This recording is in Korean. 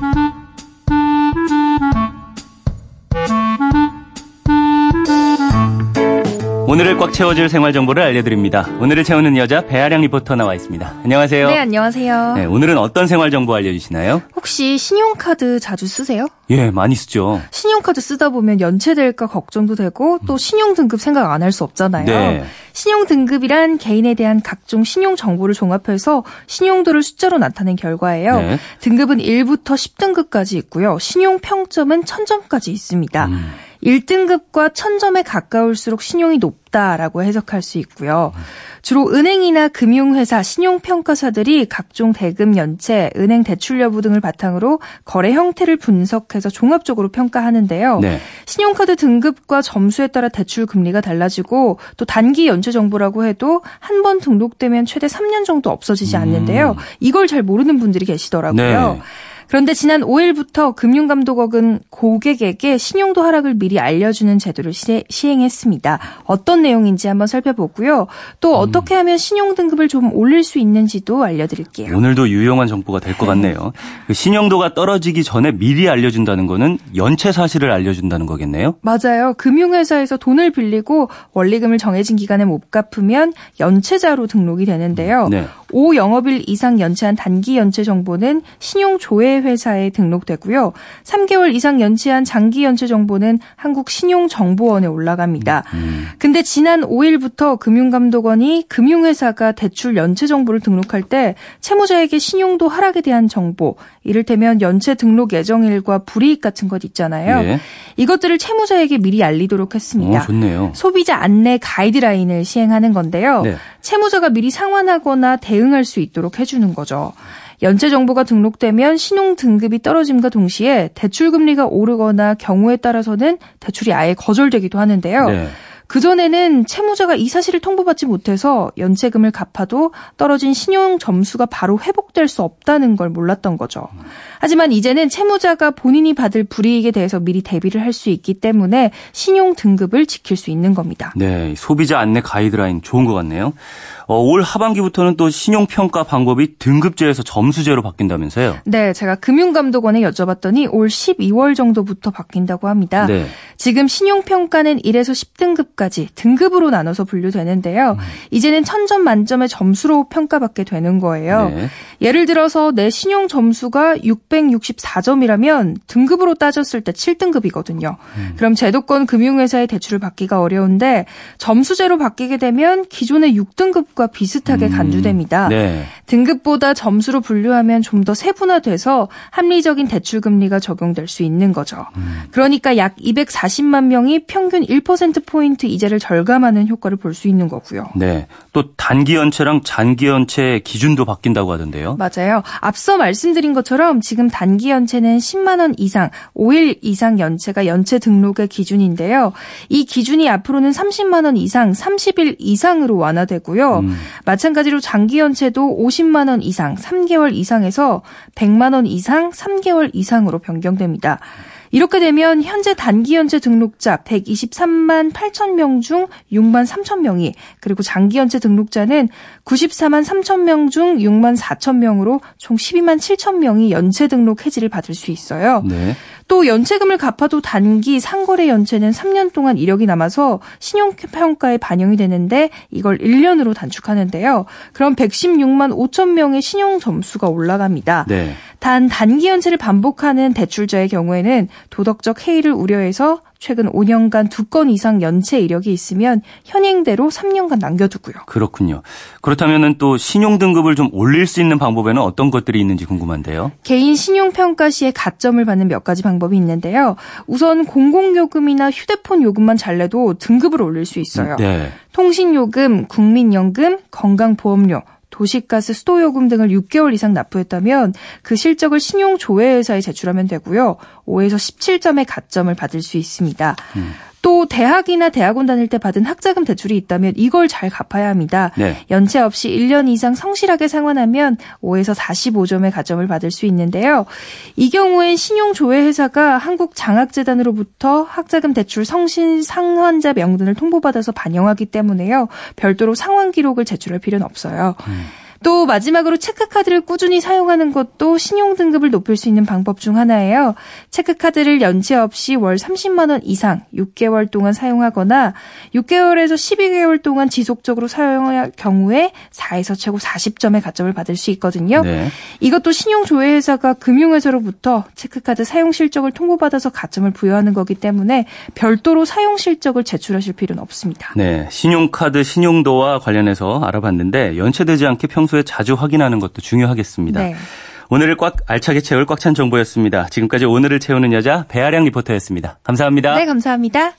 Thank you. 오늘을 꽉 채워줄 생활 정보를 알려드립니다. 오늘을 채우는 여자 배아량 리포터 나와 있습니다. 안녕하세요. 네, 안녕하세요. 네, 오늘은 어떤 생활 정보 알려주시나요? 혹시 신용카드 자주 쓰세요? 예, 많이 쓰죠. 신용카드 쓰다 보면 연체될까 걱정도 되고 또 신용 등급 생각 안 할 수 없잖아요. 네. 신용 등급이란 개인에 대한 각종 신용 정보를 종합해서 신용도를 숫자로 나타낸 결과예요. 네. 등급은 1부터 10등급까지 있고요. 신용 평점은 1000점까지 있습니다. 음. 1등급과 1000점에 가까울수록 신용이 높다라고 해석할 수 있고요. 주로 은행이나 금융회사, 신용평가사들이 각종 대금 연체, 은행 대출 여부 등을 바탕으로 거래 형태를 분석해서 종합적으로 평가하는데요. 네. 신용카드 등급과 점수에 따라 대출 금리가 달라지고 또 단기 연체 정보라고 해도 한 번 등록되면 최대 3년 정도 없어지지 않는데요. 이걸 잘 모르는 분들이 계시더라고요. 네. 그런데 지난 5일부터 금융감독원은 고객에게 신용도 하락을 미리 알려주는 제도를 시, 시행했습니다. 어떤 내용인지 한번 살펴보고요. 또 어떻게 하면 신용 등급을 좀 올릴 수 있는지도 알려드릴게요. 오늘도 유용한 정보가 될 것 같네요. 그 신용도가 떨어지기 전에 미리 알려준다는 거는 연체 사실을 알려준다는 거겠네요. 맞아요. 금융회사에서 돈을 빌리고 원리금을 정해진 기간에 못 갚으면 연체자로 등록이 되는데요. 네. 5 영업일 이상 연체한 단기 연체 정보는 신용 조회 회사에 등록되고요. 3개월 이상 연체한 장기 연체 정보는 한국 신용 정보원에 올라갑니다. 음. 근데 지난 5일부터 금융감독원이 금융회사가 대출 연체 정보를 등록할 때 채무자에게 신용도 하락에 대한 정보, 이를테면 연체 등록 예정일과 불이익 같은 것 있잖아요. 예. 이것들을 채무자에게 미리 알리도록 했습니다. 오, 좋네요. 소비자 안내 가이드라인을 시행하는 건데요. 네. 채무자가 미리 상환하거나 대응할 수 있도록 해주는 거죠. 연체 정보가 등록되면 신용 등급이 떨어짐과 동시에 대출 금리가 오르거나 경우에 따라서는 대출이 아예 거절되기도 하는데요. 네. 그전에는 채무자가 이 사실을 통보받지 못해서 연체금을 갚아도 떨어진 신용 점수가 바로 회복될 수 없다는 걸 몰랐던 거죠. 하지만 이제는 채무자가 본인이 받을 불이익에 대해서 미리 대비를 할 수 있기 때문에 신용 등급을 지킬 수 있는 겁니다. 네, 소비자 안내 가이드라인 좋은 것 같네요. 어, 올 하반기부터는 또 신용평가 방법이 등급제에서 점수제로 바뀐다면서요? 네, 제가 금융감독원에 여쭤봤더니 올 12월 정도부터 바뀐다고 합니다. 네. 지금 신용평가는 1에서 10등급까지 등급으로 나눠서 분류되는데요. 이제는 1000점 만점의 점수로 평가받게 되는 거예요. 네. 예를 들어서 내 신용 점수가 664점이라면 등급으로 따졌을 때 7등급이거든요. 그럼 제도권 금융회사의 대출을 받기가 어려운데 점수제로 바뀌게 되면 기존의 6등급과 비슷하게 간주됩니다. 네. 등급보다 점수로 분류하면 좀 더 세분화돼서 합리적인 대출 금리가 적용될 수 있는 거죠. 그러니까 약 240만 명이 평균 1%포인트 이자를 절감하는 효과를 볼 수 있는 거고요. 네. 또 단기 연체랑 장기 연체 기준도 바뀐다고 하던데요. 맞아요. 앞서 말씀드린 것처럼 지금 단기 연체는 10만 원 이상, 5일 이상 연체가 연체 등록의 기준인데요. 이 기준이 앞으로는 30만 원 이상, 30일 이상으로 완화되고요. 음. 마찬가지로 장기 연체도 50만 원 이상, 3개월 이상에서 100만 원 이상, 3개월 이상으로 변경됩니다. 이렇게 되면 현재 단기 연체 등록자 123만 8천 명 중 6만 3천 명이 그리고 장기 연체 등록자는 94만 3천 명 중 6만 4천 명으로 총 12만 7천 명이 연체 등록 해지를 받을 수 있어요. 네. 또 연체금을 갚아도 단기 상거래 연체는 3년 동안 이력이 남아서 신용평가에 반영이 되는데 이걸 1년으로 단축하는데요. 그럼 116만 5천 명의 신용 점수가 올라갑니다. 네. 단 단기 연체를 반복하는 대출자의 경우에는 도덕적 해이를 우려해서 최근 5년간 두 건 이상 연체 이력이 있으면 현행대로 3년간 남겨두고요. 그렇군요. 그렇다면은 또 신용 등급을 좀 올릴 수 있는 방법에는 어떤 것들이 있는지 궁금한데요. 개인 신용 평가 시에 가점을 받는 몇 가지 방법이 있는데요. 우선 공공요금이나 휴대폰 요금만 잘 내도 등급을 올릴 수 있어요. 네. 통신요금, 국민연금, 건강보험료, 도시가스, 수도요금 등을 6개월 이상 납부했다면 그 실적을 신용조회회사에 제출하면 되고요. 5에서 17점의 가점을 받을 수 있습니다. 또 대학이나 대학원 다닐 때 받은 학자금 대출이 있다면 이걸 잘 갚아야 합니다. 네. 연체 없이 1년 이상 성실하게 상환하면 5에서 45점의 가점을 받을 수 있는데요. 이 경우엔 신용조회회사가 한국장학재단으로부터 학자금 대출 성실 상환자 명단을 통보받아서 반영하기 때문에요. 별도로 상환 기록을 제출할 필요는 없어요. 또 마지막으로 체크카드를 꾸준히 사용하는 것도 신용 등급을 높일 수 있는 방법 중 하나예요. 체크카드를 연체 없이 월 30만 원 이상 6개월 동안 사용하거나 6개월에서 12개월 동안 지속적으로 사용할 경우에 4에서 최고 40점의 가점을 받을 수 있거든요. 네. 이것도 신용조회회사가 금융회사로부터 체크카드 사용 실적을 통보받아서 가점을 부여하는 거기 때문에 별도로 사용 실적을 제출하실 필요는 없습니다. 네, 신용카드 신용도와 관련해서 알아봤는데 연체되지 않게 평소에 자주 확인하는 것도 중요하겠습니다. 네. 오늘을 꽉 알차게 채울 꽉 찬 정보였습니다. 지금까지 오늘을 채우는 여자 배아량 리포터였습니다. 감사합니다. 네, 감사합니다.